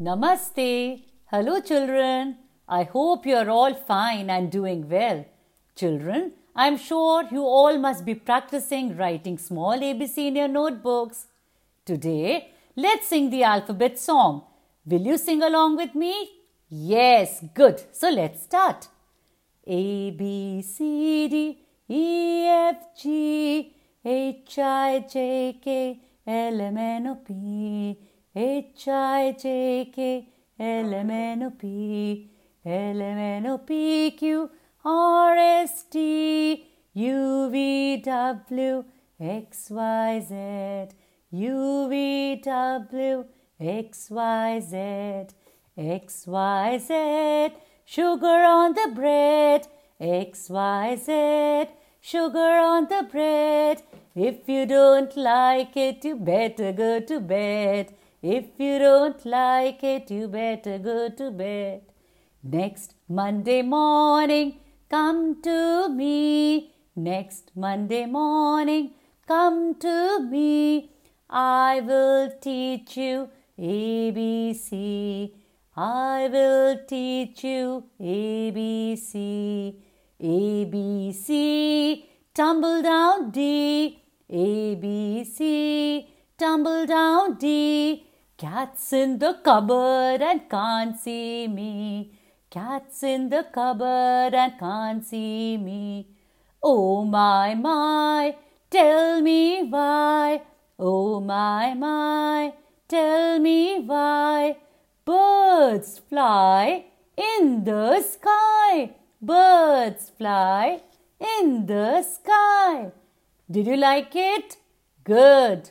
Namaste. Hello, children. I hope you are all fine and doing well. Children, I am sure you all must be practicing writing small ABC in your notebooks. Today, let's sing the alphabet song. Will you sing along with me? Yes, good. So let's start. A, B, C, D, E, F, G, H, I, J, K, L, M, N, O, P, H, I, J, K, L, M, N, O, P, L, M, N, O, P, Q, R, S, T, U, V, W, X, Y, Z, U, V, W, X, Y, Z, X, Y, Z, sugar on the bread, X, Y, Z, sugar on the bread. If you don't like it, you better go to bed. If you don't like it, you better go to bed. Next Monday morning, come to me. Next Monday morning, come to me. I will teach you ABC. I will teach you ABC. ABC, tumble down D. ABC, tumble down D. Cat's in the cupboard and can't see me. Cat's in the cupboard and can't see me. Oh my, my, tell me why. Oh my, my, tell me why. Birds fly in the sky. Birds fly in the sky. Did you like it? Good.